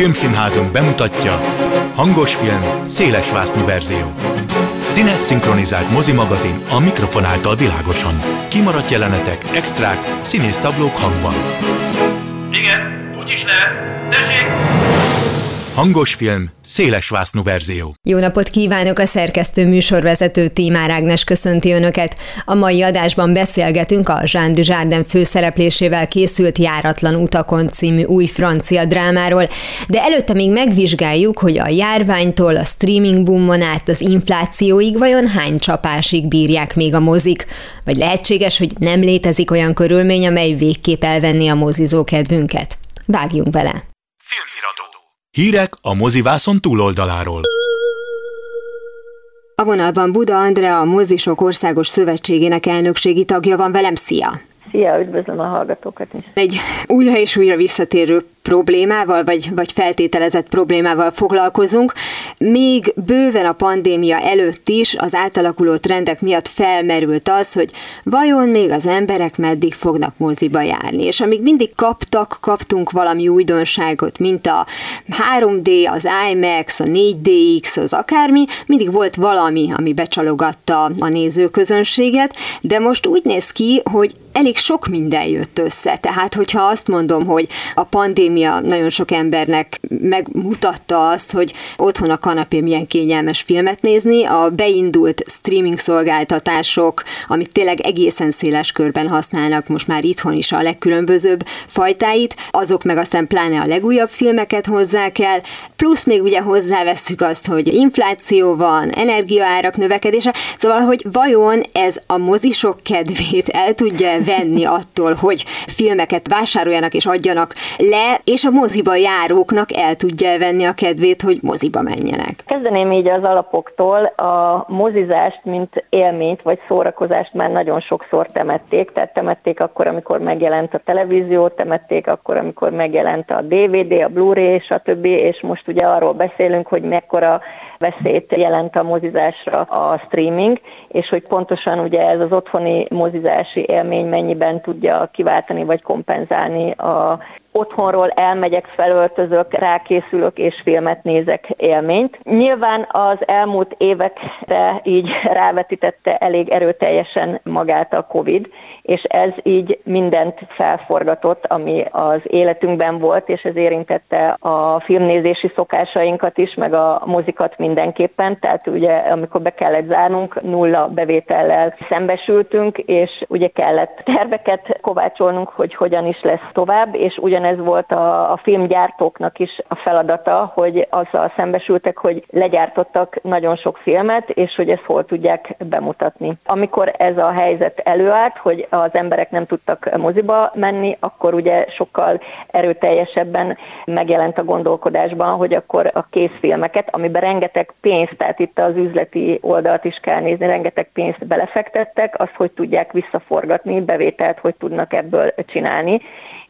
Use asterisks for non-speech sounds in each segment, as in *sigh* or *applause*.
Filmszínházunk bemutatja Hangos film, szélesvásznú verzió. Színes szinkronizált mozimagazin a mikrofon által világosan. Kimaradt jelenetek, extrák, színésztablók hangban. Igen, úgy is lehet. Hangos film, szélesvásznú verzió. Jó napot kívánok a szerkesztő műsorvezető Tímár Ágnes köszönti Önöket. A mai adásban beszélgetünk a Jean Dujardin főszereplésével készült Járatlan utakon című új francia drámáról, de előtte még megvizsgáljuk, hogy a járványtól a streaming boomon át az inflációig vajon hány csapásig bírják még a mozik, vagy lehetséges, hogy nem létezik olyan körülmény, amely végképp elvenni a mozizó kedvünket. Vágjunk bele! Hírek a mozivászon túloldaláról. A vonalban Buda Andrea, a Mozisok Országos Szövetségének elnökségi tagja van velem. Szia! Szia, üdvözlöm a hallgatókat is. Egy újra és újra visszatérő problémával, vagy, vagy feltételezett problémával foglalkozunk. Még bőven a pandémia előtt is az átalakuló trendek miatt felmerült az, hogy vajon még az emberek meddig fognak moziba járni. És amíg mindig kaptak, kaptunk valami újdonságot, mint a 3D, az IMAX, a 4DX, az akármi, mindig volt valami, ami becsalogatta a nézőközönséget, de most úgy néz ki, hogy elég sok minden jött össze. Tehát, hogyha azt mondom, hogy a pandémia nagyon sok embernek megmutatta azt, hogy otthon a kanapé milyen kényelmes filmet nézni, a beindult streaming szolgáltatások, amit tényleg egészen széles körben használnak most már itthon is a legkülönbözőbb fajtáit, azok meg aztán pláne a legújabb filmeket hozzák el, plusz még ugye hozzáveszünk azt, hogy infláció van, energiaárak növekedése, szóval, hogy vajon ez a mozisok kedvét el tudja venni attól, hogy filmeket vásároljanak és adjanak le, és a moziba járóknak el tudja venni a kedvét, hogy moziba menjenek. Kezdeném így az alapoktól. A mozizást, mint élményt vagy szórakozást már nagyon sokszor temették, tehát temették akkor, amikor megjelent a televízió, temették akkor, amikor megjelent a DVD, a Blu-ray, stb. És most ugye arról beszélünk, hogy mekkora veszélyt jelent a mozizásra a streaming, és hogy pontosan ugye ez az otthoni mozizási élmény mennyiben tudja kiváltani vagy kompenzálni a otthonról elmegyek, felöltözök, rákészülök és filmet nézek élményt. Nyilván az elmúlt évekre így rávetítette elég erőteljesen magát a Covid, és ez így mindent felforgatott, ami az életünkben volt, és ez érintette a filmnézési szokásainkat is, meg a mozikat mindenképpen, tehát ugye amikor be kellett zárnunk, nulla bevétellel szembesültünk, és ugye kellett terveket kovácsolnunk, hogy hogyan is lesz tovább, és ugyanez volt a, a filmgyártóknak is a feladata, hogy azzal szembesültek, hogy legyártottak nagyon sok filmet, és hogy ezt hol tudják bemutatni. Amikor ez a helyzet előállt, hogy az emberek nem tudtak moziba menni, akkor ugye sokkal erőteljesebben megjelent a gondolkodásban, hogy akkor a készfilmeket, amiben rengeteg pénzt, tehát itt az üzleti oldalt is kell nézni, rengeteg pénzt belefektettek, azt hogy tudják visszaforgatni, bevételt hogy tudnak ebből csinálni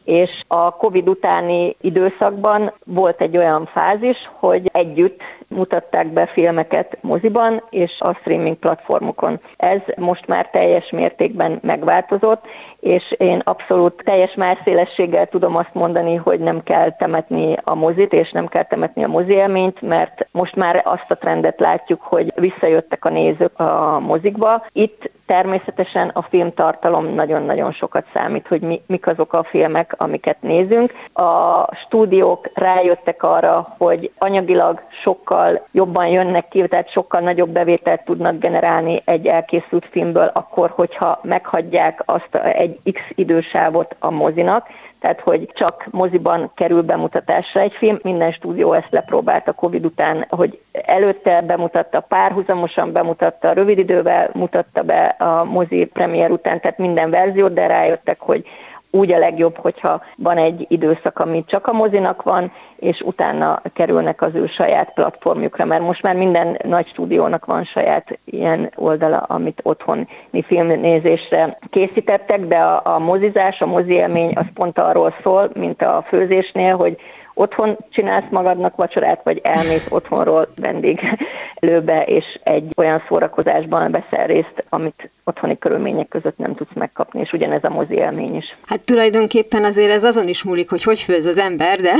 és a COVID utáni időszakban volt egy olyan fázis, hogy együtt mutatták be filmeket moziban és a streaming platformokon. Ez most már teljes mértékben megváltozott, és én abszolút teljes szélességgel tudom azt mondani, hogy nem kell temetni a mozit, és nem kell temetni a mozi élményt, mert most már azt a trendet látjuk, hogy visszajöttek a nézők a mozikba. Itt természetesen a filmtartalom nagyon-nagyon sokat számít, hogy mi, mik azok a filmek, amiket nézünk. A stúdiók rájöttek arra, hogy anyagilag sokkal jobban jönnek ki, tehát sokkal nagyobb bevételt tudnak generálni egy elkészült filmből, akkor, hogyha meghagyják azt egy X idősávot a mozinak, tehát hogy csak moziban kerül bemutatásra egy film, minden stúdió ezt lepróbálta Covid után, hogy előtte bemutatta, párhuzamosan bemutatta, rövid idővel mutatta be a mozi premier után, tehát minden verziót, de rájöttek, hogy úgy a legjobb, hogyha van egy időszak, ami csak a mozinak van, és utána kerülnek az ő saját platformjukra, mert most már minden nagy stúdiónak van saját ilyen oldala, amit otthoni filmnézésre készítettek, de a, a mozizás, a mozi élmény az pont arról szól, mint a főzésnél, hogy otthon csinálsz magadnak vacsorát, vagy elmész otthonról vendéglőbe, és egy olyan szórakozásban veszel részt, amit otthoni körülmények között nem tudsz megkapni, és ugyanez a mozi élmény is. Hát tulajdonképpen azért ez azon is múlik, hogy hogy főz az ember, de,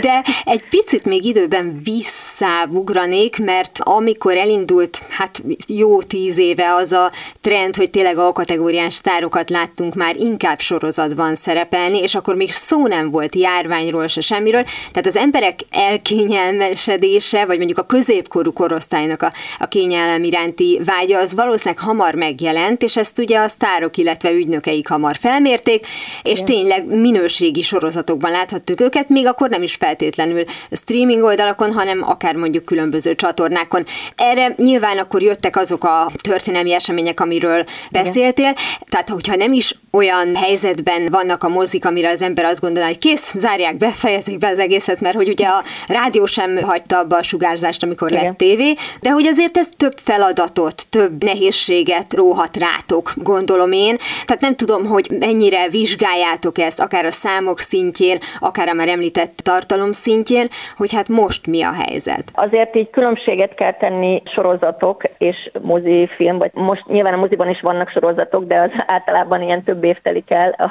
de egy picit még időben visszávugranék, mert amikor elindult, hát jó tíz éve az a trend, hogy tényleg a kategóriás sztárokat láttunk már inkább sorozatban szerepelni, és akkor még szó nem volt járványról se semmiről, tehát az emberek elkényelmesedése, vagy mondjuk a középkorú korosztálynak a, a kényelem iránti vágya, az valószínűleg hamar megjelent, és ezt ugye a sztárok, illetve ügynökeik hamar felmérték, és Igen. tényleg minőségi sorozatokban láthattuk őket, még akkor nem is feltétlenül streaming oldalakon, hanem akár mondjuk különböző csatornákon. Erre nyilván akkor jöttek azok a történelmi események, amiről beszéltél, Igen. tehát hogyha nem is olyan helyzetben vannak a mozik, amire az ember azt gondolja, hogy kész, zárják be, fejezik be az egészet, mert hogy ugye a rádió sem hagyta abba a sugárzást, amikor Igen. lett tévé, de hogy azért ez több feladatot, több nehéz nehézséget róhat rátok, gondolom én. Tehát nem tudom, hogy mennyire vizsgáljátok ezt, akár a számok szintjén, akár a már említett tartalom szintjén, hogy hát most mi a helyzet. Azért így különbséget kell tenni sorozatok és mozifilm, vagy most nyilván a moziban is vannak sorozatok, de az *laughs* általában ilyen több év telik el a,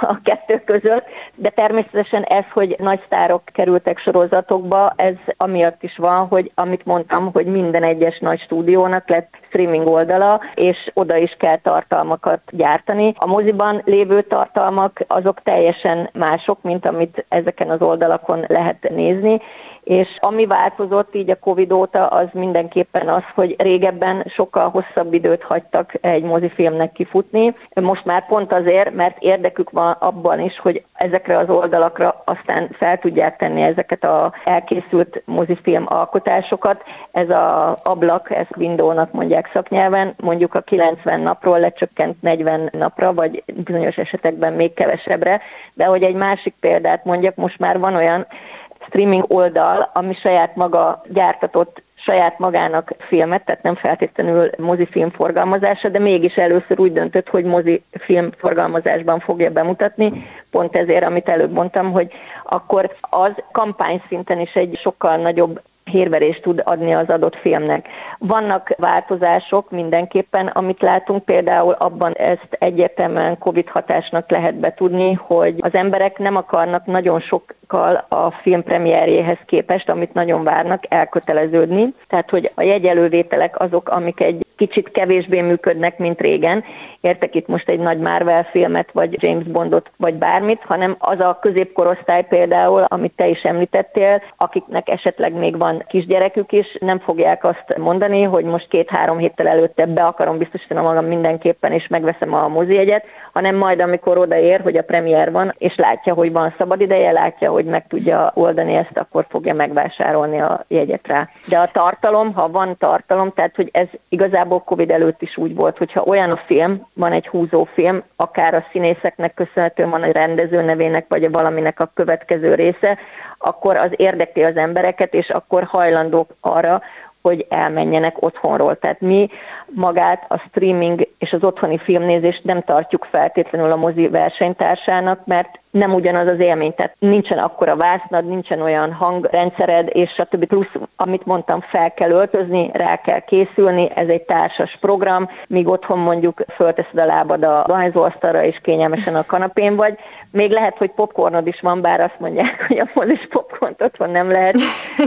a kettő között, de természetesen ez, hogy nagy sztárok kerültek sorozatokba, ez amiatt is van, hogy amit mondtam, hogy minden egyes nagy stúdiónak lett streaming oldala, és oda is kell tartalmakat gyártani. A moziban lévő tartalmak azok teljesen mások, mint amit ezeken az oldalakon lehet nézni, és ami változott így a Covid óta, az mindenképpen az, hogy régebben sokkal hosszabb időt hagytak egy mozifilmnek kifutni. Most már pont azért, mert érdekük van abban is, hogy ezekre az oldalakra aztán fel tudják tenni ezeket a elkészült mozifilm alkotásokat. Ez a ablak, ezt Windows-nak mondják szaknyelven, mondjuk a 90 napról lecsökkent 40 napra, vagy bizonyos esetekben még kevesebbre, de hogy egy másik példát mondjak, most már van olyan streaming oldal, ami saját maga gyártatott saját magának filmet, tehát nem feltétlenül mozifilm forgalmazása, de mégis először úgy döntött, hogy mozifilm forgalmazásban fogja bemutatni, pont ezért, amit előbb mondtam, hogy akkor az kampány szinten is egy sokkal nagyobb hírverést tud adni az adott filmnek. Vannak változások mindenképpen, amit látunk, például abban ezt egyértelműen Covid hatásnak lehet betudni, hogy az emberek nem akarnak nagyon sokkal a film premierjéhez képest, amit nagyon várnak, elköteleződni. Tehát, hogy a jegyelővételek azok, amik egy kicsit kevésbé működnek, mint régen. Értek itt most egy nagy Marvel filmet, vagy James Bondot, vagy bármit, hanem az a középkorosztály például, amit te is említettél, akiknek esetleg még van kisgyerekük is, nem fogják azt mondani, hogy most két-három héttel előtte be akarom biztosítani magam mindenképpen, és megveszem a mozijegyet, hanem majd amikor odaér, hogy a premier van, és látja, hogy van szabad ideje, látja, hogy meg tudja oldani ezt, akkor fogja megvásárolni a jegyet rá. De a tartalom, ha van tartalom, tehát hogy ez igazából Covid előtt is úgy volt, hogyha olyan a film, van egy húzó film, akár a színészeknek köszönhetően van a rendező nevének, vagy a valaminek a következő része, akkor az érdekli az embereket, és akkor hajlandók arra, hogy elmenjenek otthonról. Tehát mi magát a streaming és az otthoni filmnézést nem tartjuk feltétlenül a mozi versenytársának, mert nem ugyanaz az élmény, tehát nincsen akkora vásznad, nincsen olyan hangrendszered, és a többi plusz, amit mondtam, fel kell öltözni, rá kell készülni, ez egy társas program, míg otthon mondjuk fölteszed a lábad a dohányzóasztalra, és kényelmesen a kanapén vagy. Még lehet, hogy popcornod is van, bár azt mondják, hogy a mozis popcornt otthon nem lehet,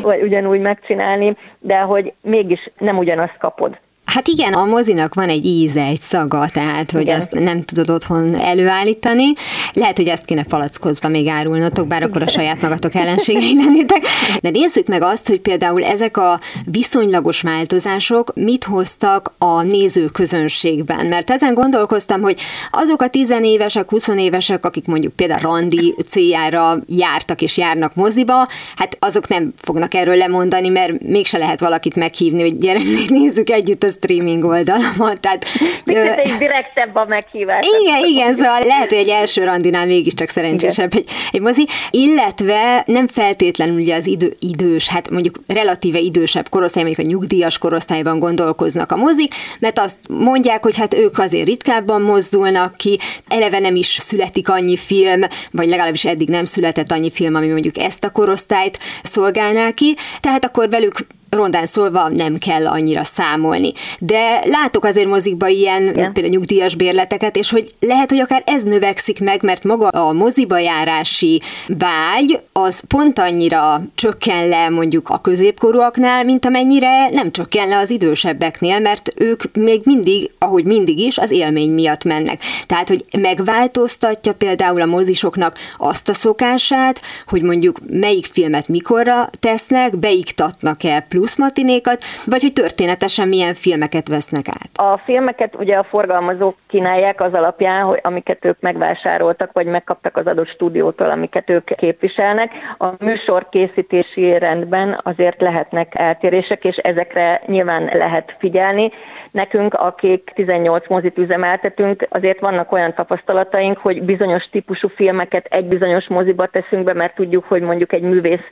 vagy ugyanúgy megcsinálni, de hogy mégis nem ugyanazt kapod. Hát igen, a mozinak van egy íze, egy szaga, tehát hogy igen. azt nem tudod otthon előállítani. Lehet, hogy ezt kéne palackozva még árulnotok, bár akkor a saját magatok ellenségei lennétek. De nézzük meg azt, hogy például ezek a viszonylagos változások mit hoztak a néző közönségben. Mert ezen gondolkoztam, hogy azok a tizenévesek, 20 évesek, akik mondjuk például randi céljára jártak és járnak moziba, hát azok nem fognak erről lemondani, mert mégse lehet valakit meghívni, hogy gyere, *laughs* nézzük együtt azt streaming oldalamat. Tehát, Picit egy direktebb a meghívás. Igen, igen, szóval lehet, hogy egy első randinál mégiscsak szerencsésebb egy, egy mozi, illetve nem feltétlenül ugye az idő, idős, hát mondjuk relatíve idősebb korosztály, mondjuk a nyugdíjas korosztályban gondolkoznak a mozik, mert azt mondják, hogy hát ők azért ritkábban mozdulnak ki, eleve nem is születik annyi film, vagy legalábbis eddig nem született annyi film, ami mondjuk ezt a korosztályt szolgálná ki, tehát akkor velük rondán szólva nem kell annyira számolni. De látok azért mozikba ilyen Igen. például nyugdíjas bérleteket, és hogy lehet, hogy akár ez növekszik meg, mert maga a moziba járási vágy az pont annyira csökken le mondjuk a középkorúaknál, mint amennyire nem csökken le az idősebbeknél, mert ők még mindig, ahogy mindig is, az élmény miatt mennek. Tehát, hogy megváltoztatja például a mozisoknak azt a szokását, hogy mondjuk melyik filmet mikorra tesznek, beiktatnak-e plusz pluszmatinékat, vagy hogy történetesen milyen filmeket vesznek át? A filmeket ugye a forgalmazók kínálják az alapján, hogy amiket ők megvásároltak, vagy megkaptak az adott stúdiótól, amiket ők képviselnek. A műsor készítési rendben azért lehetnek eltérések, és ezekre nyilván lehet figyelni. Nekünk, akik 18 mozit üzemeltetünk, azért vannak olyan tapasztalataink, hogy bizonyos típusú filmeket egy bizonyos moziba teszünk be, mert tudjuk, hogy mondjuk egy művész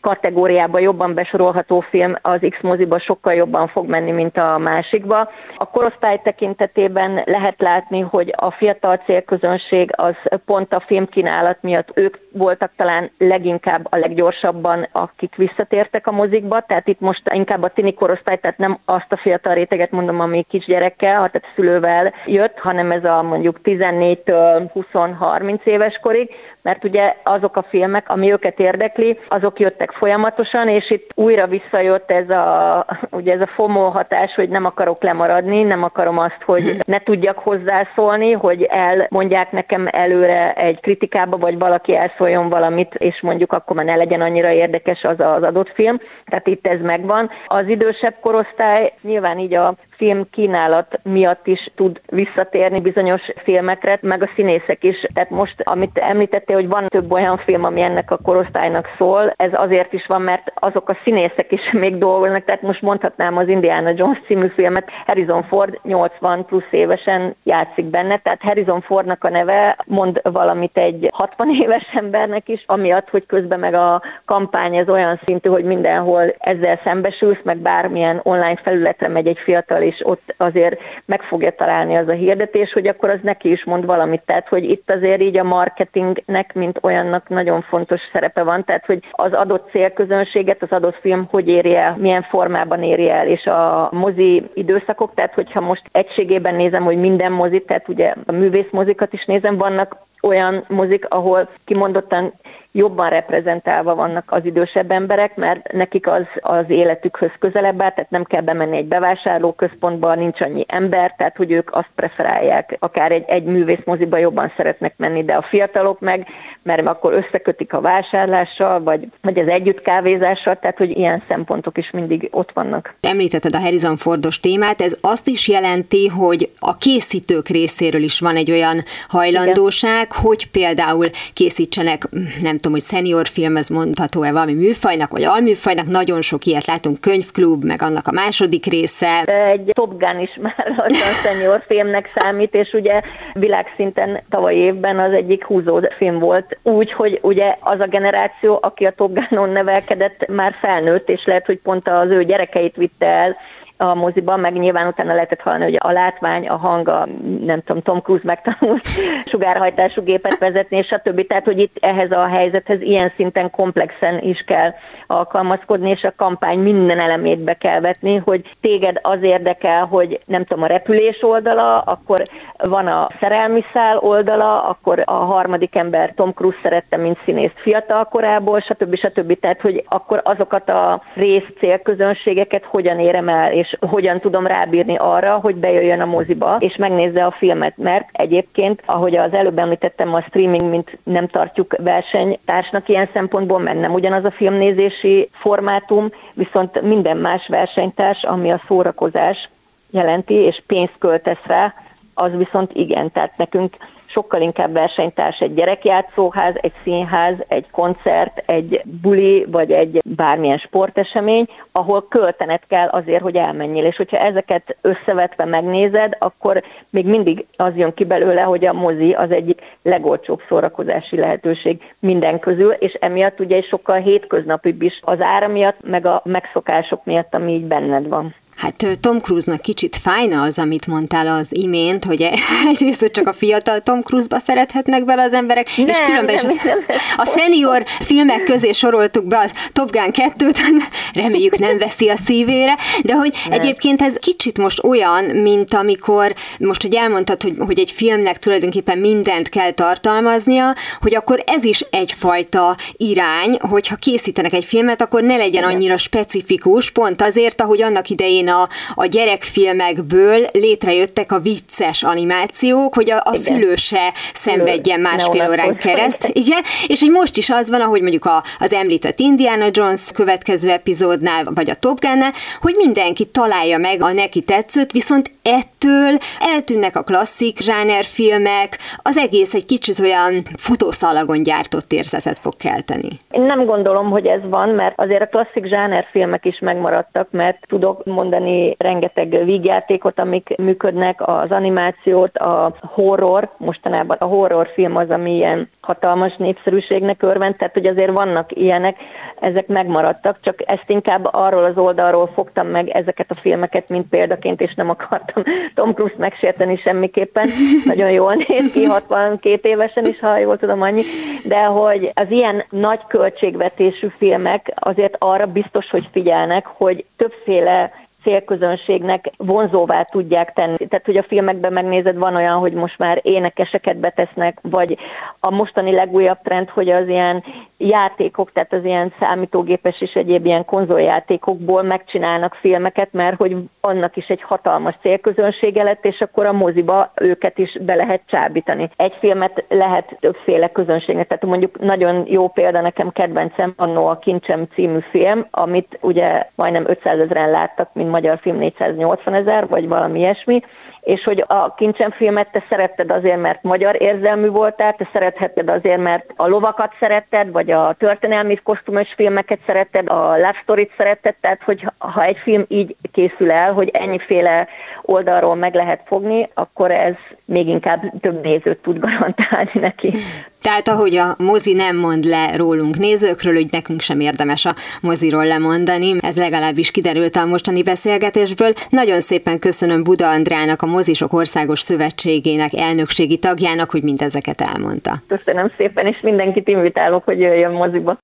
kategóriába jobban besorolható film az X moziba sokkal jobban fog menni, mint a másikba. A korosztály tekintetében lehet látni, hogy a fiatal célközönség az pont a filmkínálat miatt ők voltak talán leginkább a leggyorsabban, akik visszatértek a mozikba, tehát itt most inkább a tini korosztály, tehát nem azt a fiatal réteget mondom, ami kisgyerekkel, tehát szülővel jött, hanem ez a mondjuk 14-től 20-30 éves korig, mert ugye azok a filmek, ami őket érdekli, azok jöttek folyamatosan, és itt újra visszajött ez a, ugye ez a FOMO hatás, hogy nem akarok lemaradni, nem akarom azt, hogy *laughs* ne tudjak hozzászólni, hogy elmondják nekem előre egy kritikába, vagy valaki elszóljon valamit, és mondjuk akkor már ne legyen annyira érdekes az az adott film. Tehát itt ez megvan. Az idősebb korosztály nyilván így a film kínálat miatt is tud visszatérni bizonyos filmekre, meg a színészek is. Tehát most, amit említettél, hogy van több olyan film, ami ennek a korosztálynak szól, ez azért is van, mert azok a színészek is *laughs* még dolgoznak, tehát most mondhatnám az Indiana Jones című filmet, Harrison Ford 80 plusz évesen játszik benne, tehát Harrison Fordnak a neve mond valamit egy 60 éves *laughs* embernek is, amiatt, hogy közben meg a kampány ez olyan szintű, hogy mindenhol ezzel szembesülsz, meg bármilyen online felületre megy egy fiatal és ott azért meg fogja találni az a hirdetés, hogy akkor az neki is mond valamit. Tehát, hogy itt azért így a marketingnek, mint olyannak nagyon fontos szerepe van, tehát, hogy az adott célközönséget, az adott film hogy éri el, milyen formában éri el, és a mozi időszakok, tehát hogyha most egységében nézem, hogy minden mozi, tehát ugye a művész mozikat is nézem, vannak olyan mozik, ahol kimondottan jobban reprezentálva vannak az idősebb emberek, mert nekik az az életükhöz közelebb áll, tehát nem kell bemenni egy bevásárlóközpontba, nincs annyi ember, tehát hogy ők azt preferálják, akár egy, egy művész moziba jobban szeretnek menni, de a fiatalok meg, mert akkor összekötik a vásárlással, vagy, vagy az együtt kávézással, tehát hogy ilyen szempontok is mindig ott vannak. Említetted a Harrison Fordos témát, ez azt is jelenti, hogy a készítők részéről is van egy olyan hajlandóság, Igen. hogy például készítsenek, nem tudom, tudom, hogy senior film, ez mondható-e valami műfajnak, vagy alműfajnak, nagyon sok ilyet látunk, könyvklub, meg annak a második része. Egy Top Gun is *laughs* már lassan senior filmnek számít, és ugye világszinten tavaly évben az egyik húzó film volt, úgy, hogy ugye az a generáció, aki a Top Gunon nevelkedett, már felnőtt, és lehet, hogy pont az ő gyerekeit vitte el a moziban, meg nyilván utána lehetett hallani, hogy a látvány, a hang, a, nem tudom, Tom Cruise megtanult *laughs* sugárhajtású gépet vezetni, és többi. Tehát, hogy itt ehhez a helyzethez ilyen szinten komplexen is kell alkalmazkodni, és a kampány minden elemét be kell vetni, hogy téged az érdekel, hogy nem tudom, a repülés oldala, akkor van a szerelmi szál oldala, akkor a harmadik ember Tom Cruise szerette, mint színészt fiatal korából, stb. stb. Tehát, hogy akkor azokat a rész célközönségeket hogyan érem el, és és hogyan tudom rábírni arra, hogy bejöjjön a moziba, és megnézze a filmet, mert egyébként, ahogy az előbb említettem, a streaming, mint nem tartjuk versenytársnak ilyen szempontból, mert nem ugyanaz a filmnézési formátum, viszont minden más versenytárs, ami a szórakozás jelenti, és pénzt költesz rá, az viszont igen, tehát nekünk sokkal inkább versenytárs egy gyerekjátszóház, egy színház, egy koncert, egy buli, vagy egy bármilyen sportesemény, ahol költenet kell azért, hogy elmenjél. És hogyha ezeket összevetve megnézed, akkor még mindig az jön ki belőle, hogy a mozi az egyik legolcsóbb szórakozási lehetőség minden közül, és emiatt ugye sokkal hétköznapibb is az ára miatt, meg a megszokások miatt, ami így benned van. Hát Tom Cruise-nak kicsit fájna az, amit mondtál az imént, hogy *laughs* egyrészt hogy csak a fiatal Tom Cruise-ba szerethetnek bele az emberek, nem, és különben nem, is nem, a, a senior filmek közé soroltuk be a Top Gun 2-t, *laughs* reméljük nem veszi a szívére, de hogy nem. egyébként ez kicsit most olyan, mint amikor, most hogy elmondtad, hogy, hogy egy filmnek tulajdonképpen mindent kell tartalmaznia, hogy akkor ez is egyfajta irány, hogyha készítenek egy filmet, akkor ne legyen annyira specifikus, pont azért, ahogy annak idején a, a gyerekfilmekből létrejöttek a vicces animációk, hogy a, a szülő se szenvedjen másfél órán kereszt. Igen, és hogy most is az van, ahogy mondjuk a, az említett Indiana Jones következő epizódnál, vagy a Top Gun-nál, hogy mindenki találja meg a neki tetszőt, viszont ettől eltűnnek a klasszik zsánerfilmek, az egész egy kicsit olyan futószalagon gyártott érzetet fog kelteni. Én nem gondolom, hogy ez van, mert azért a klasszik zsánerfilmek is megmaradtak, mert tudok mondani említeni rengeteg vígjátékot, amik működnek, az animációt, a horror, mostanában a horrorfilm az, ami ilyen hatalmas népszerűségnek örvend, tehát hogy azért vannak ilyenek, ezek megmaradtak, csak ezt inkább arról az oldalról fogtam meg ezeket a filmeket, mint példaként, és nem akartam *laughs* Tom Cruise-t megsérteni semmiképpen. Nagyon jól néz ki, 62 évesen is, ha jól tudom annyi, de hogy az ilyen nagy költségvetésű filmek azért arra biztos, hogy figyelnek, hogy többféle célközönségnek vonzóvá tudják tenni. Tehát, hogy a filmekben megnézed, van olyan, hogy most már énekeseket betesznek, vagy a mostani legújabb trend, hogy az ilyen játékok, tehát az ilyen számítógépes és egyéb ilyen konzoljátékokból megcsinálnak filmeket, mert hogy annak is egy hatalmas célközönsége lett, és akkor a moziba őket is be lehet csábítani. Egy filmet lehet többféle közönségnek, tehát mondjuk nagyon jó példa nekem kedvencem, annó a Kincsem című film, amit ugye majdnem 500 ezeren láttak, mint magyar film 480 ezer, vagy valami ilyesmi, és hogy a Kincsen filmet te szeretted azért, mert magyar érzelmű voltál, te szerethetted azért, mert a lovakat szeretted, vagy a történelmi kosztumos filmeket szeretted, a love story-t szeretted, tehát hogy ha egy film így készül el, hogy ennyiféle oldalról meg lehet fogni, akkor ez még inkább több nézőt tud garantálni neki. Tehát ahogy a mozi nem mond le rólunk nézőkről, hogy nekünk sem érdemes a moziról lemondani, ez legalábbis kiderült a mostani beszélgetésből. Nagyon szépen köszönöm Buda Andrának, a Mozisok Országos Szövetségének elnökségi tagjának, hogy mindezeket elmondta. Köszönöm szépen, és mindenkit invitálok, hogy jöjjön moziba.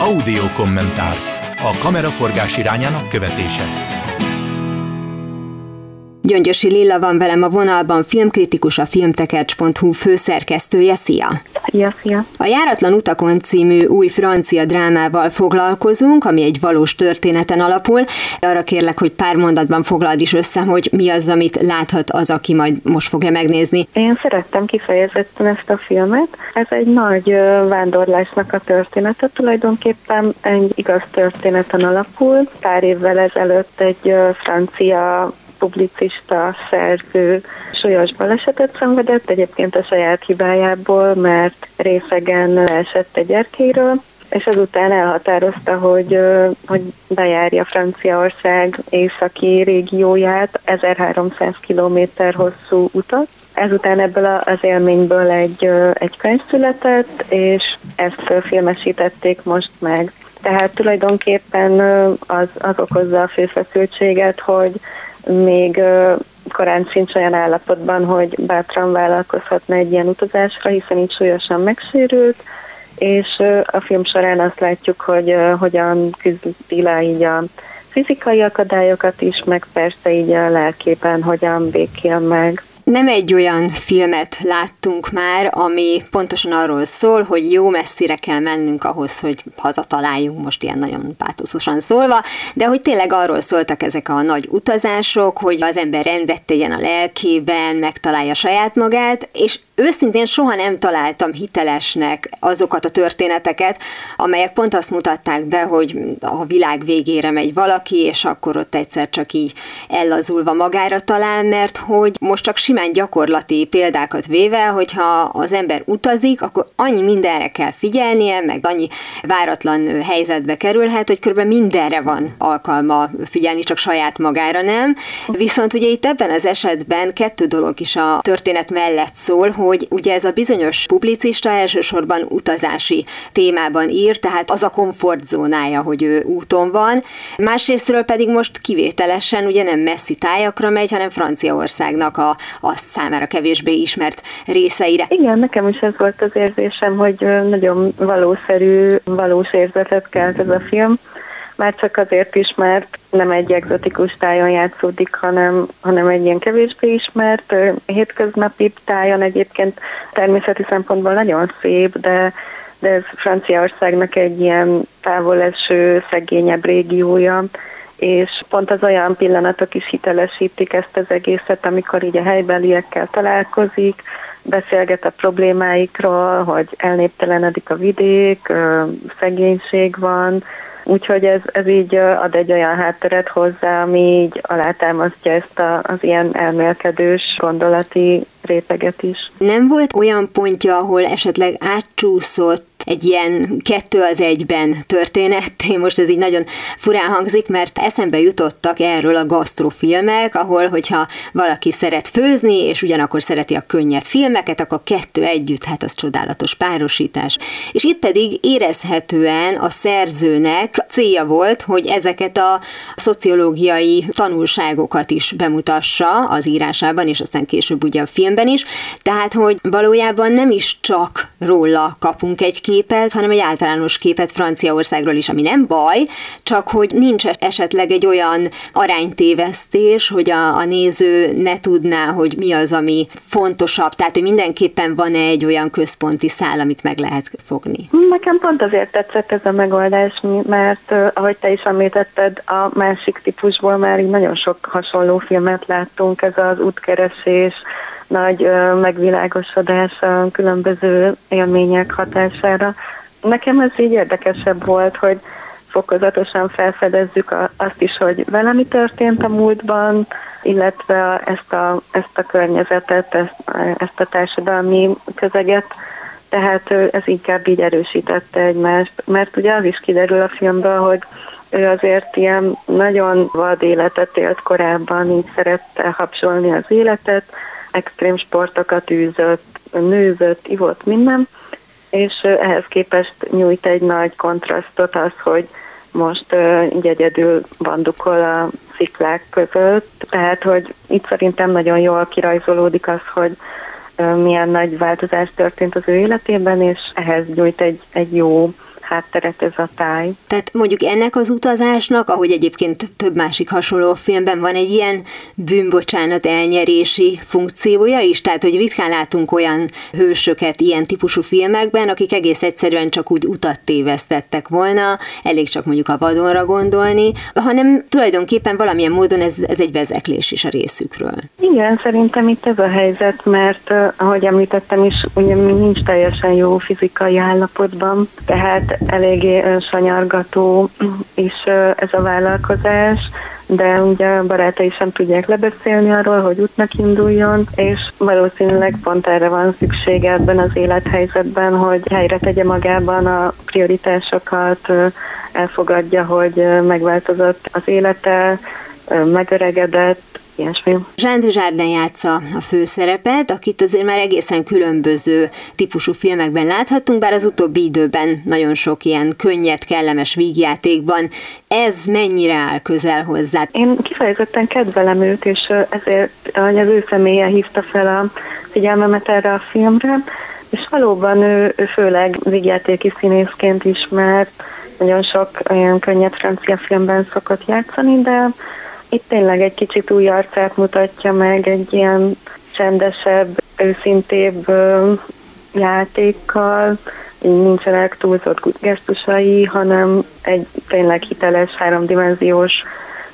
Audio kommentár. A kameraforgás irányának követése. Gyöngyösi Lilla van velem a vonalban, filmkritikus, a filmtekercs.hu főszerkesztője. Szia! Szia, szia! A Járatlan utakon című új francia drámával foglalkozunk, ami egy valós történeten alapul. Arra kérlek, hogy pár mondatban foglald is össze, hogy mi az, amit láthat az, aki majd most fogja megnézni. Én szerettem kifejezetten ezt a filmet. Ez egy nagy vándorlásnak a története, tulajdonképpen egy igaz történeten alapul. Pár évvel ezelőtt egy francia publicista, szerző súlyos balesetet szenvedett, egyébként a saját hibájából, mert részegen leesett egy erkéről, és azután elhatározta, hogy, hogy bejárja Franciaország északi régióját, 1300 km hosszú utat. Ezután ebből az élményből egy, egy könyv született, és ezt filmesítették most meg. Tehát tulajdonképpen az, az okozza a főfeszültséget, hogy még korán sincs olyan állapotban, hogy bátran vállalkozhatna egy ilyen utazásra, hiszen így súlyosan megsérült, és a film során azt látjuk, hogy hogyan küzdi le így a fizikai akadályokat is, meg persze így a lelkében hogyan békél meg. Nem egy olyan filmet láttunk már, ami pontosan arról szól, hogy jó messzire kell mennünk ahhoz, hogy hazataláljunk, most ilyen nagyon pátoszosan szólva, de hogy tényleg arról szóltak ezek a nagy utazások, hogy az ember rendet tegyen a lelkében, megtalálja saját magát, és őszintén soha nem találtam hitelesnek azokat a történeteket, amelyek pont azt mutatták be, hogy a világ végére megy valaki, és akkor ott egyszer csak így ellazulva magára talál, mert hogy most csak simán gyakorlati példákat véve, hogyha az ember utazik, akkor annyi mindenre kell figyelnie, meg annyi váratlan helyzetbe kerülhet, hogy kb. mindenre van alkalma figyelni, csak saját magára nem. Viszont ugye itt ebben az esetben kettő dolog is a történet mellett szól, hogy ugye ez a bizonyos publicista elsősorban utazási témában ír, tehát az a komfortzónája, hogy ő úton van. Másrésztről pedig most kivételesen ugye nem messzi tájakra megy, hanem Franciaországnak a, a számára kevésbé ismert részeire. Igen, nekem is ez volt az érzésem, hogy nagyon valószerű, valós érzetet kelt ez a film már csak azért is, mert nem egy egzotikus tájon játszódik, hanem, hanem egy ilyen kevésbé ismert, hétköznapi tájon. Egyébként természeti szempontból nagyon szép, de, de ez Franciaországnak egy ilyen távoleső, szegényebb régiója, és pont az olyan pillanatok is hitelesítik ezt az egészet, amikor így a helybeliekkel találkozik, beszélget a problémáikról, hogy elnéptelenedik a vidék, szegénység van, Úgyhogy ez, ez így ad egy olyan hátteret hozzá, ami így alátámasztja ezt a, az ilyen elmélkedős gondolati réteget is. Nem volt olyan pontja, ahol esetleg átcsúszott egy ilyen kettő az egyben történet. Most ez így nagyon furán hangzik, mert eszembe jutottak erről a gasztrofilmek, ahol, hogyha valaki szeret főzni, és ugyanakkor szereti a könnyed filmeket, akkor kettő együtt, hát az csodálatos párosítás. És itt pedig érezhetően a szerzőnek célja volt, hogy ezeket a szociológiai tanulságokat is bemutassa az írásában, és aztán később ugye a filmben is. Tehát, hogy valójában nem is csak róla kapunk egy képet, hanem egy általános képet Franciaországról is, ami nem baj, csak hogy nincs esetleg egy olyan aránytévesztés, hogy a, a néző ne tudná, hogy mi az, ami fontosabb. Tehát, hogy mindenképpen van egy olyan központi szál, amit meg lehet fogni. Nekem pont azért tetszett ez a megoldás, mert ahogy te is említetted, a másik típusból már így nagyon sok hasonló filmet láttunk, ez az útkeresés, nagy megvilágosodás a különböző élmények hatására. Nekem ez így érdekesebb volt, hogy fokozatosan felfedezzük azt is, hogy vele mi történt a múltban, illetve ezt a, ezt a környezetet, ezt, ezt a társadalmi közeget, tehát ez inkább így erősítette egymást, mert ugye az is kiderül a filmből, hogy ő azért ilyen nagyon vad életet élt korábban, így szerette hapsolni az életet, extrém sportokat űzött, nőzött, ivott, minden, és ehhez képest nyújt egy nagy kontrasztot az, hogy most így egyedül bandukol a sziklák között, tehát hogy itt szerintem nagyon jól kirajzolódik az, hogy milyen nagy változás történt az ő életében, és ehhez nyújt egy, egy jó hátteret ez a táj. Tehát mondjuk ennek az utazásnak, ahogy egyébként több másik hasonló filmben van egy ilyen bűnbocsánat elnyerési funkciója is, tehát hogy ritkán látunk olyan hősöket ilyen típusú filmekben, akik egész egyszerűen csak úgy utat tévesztettek volna, elég csak mondjuk a vadonra gondolni, hanem tulajdonképpen valamilyen módon ez, ez egy vezeklés is a részükről. Igen, szerintem itt ez a helyzet, mert ahogy említettem is, ugye mi nincs teljesen jó fizikai állapotban, tehát eléggé sanyargató is ez a vállalkozás, de ugye a barátai sem tudják lebeszélni arról, hogy útnak induljon, és valószínűleg pont erre van szüksége ebben az élethelyzetben, hogy helyre tegye magában a prioritásokat, elfogadja, hogy megváltozott az élete, megöregedett, ilyesmi. Jean Dujardin játsza a főszerepet, akit azért már egészen különböző típusú filmekben láthattunk, bár az utóbbi időben nagyon sok ilyen könnyed, kellemes vígjátékban. Ez mennyire áll közel hozzá? Én kifejezetten kedvelem őt, és ezért az ő személye hívta fel a figyelmemet erre a filmre, és valóban ő, ő főleg vígjátéki színészként ismert, nagyon sok olyan könnyed francia filmben szokott játszani, de itt tényleg egy kicsit új arcát mutatja meg, egy ilyen csendesebb, őszintébb játékkal, nincsenek túlzott gesztusai, hanem egy tényleg hiteles, háromdimenziós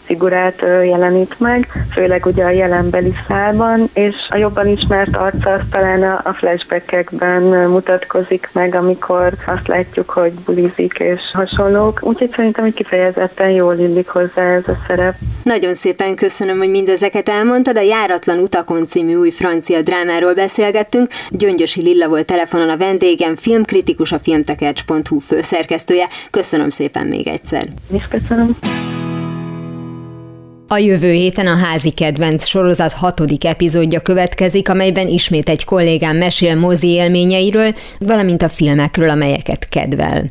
figurát jelenít meg, főleg ugye a jelenbeli szálban, és a jobban ismert arca az talán a flashbackekben mutatkozik meg, amikor azt látjuk, hogy bulizik és hasonlók. Úgyhogy szerintem, hogy kifejezetten jól illik hozzá ez a szerep. Nagyon szépen köszönöm, hogy mindezeket elmondtad. A Járatlan utakon című új francia drámáról beszélgettünk. Gyöngyösi Lilla volt telefonon a vendégem, filmkritikus, a filmtekercs.hu főszerkesztője. Köszönöm szépen még egyszer. És köszönöm. A jövő héten a házi kedvenc sorozat hatodik epizódja következik, amelyben ismét egy kollégám mesél mozi élményeiről, valamint a filmekről, amelyeket kedvel.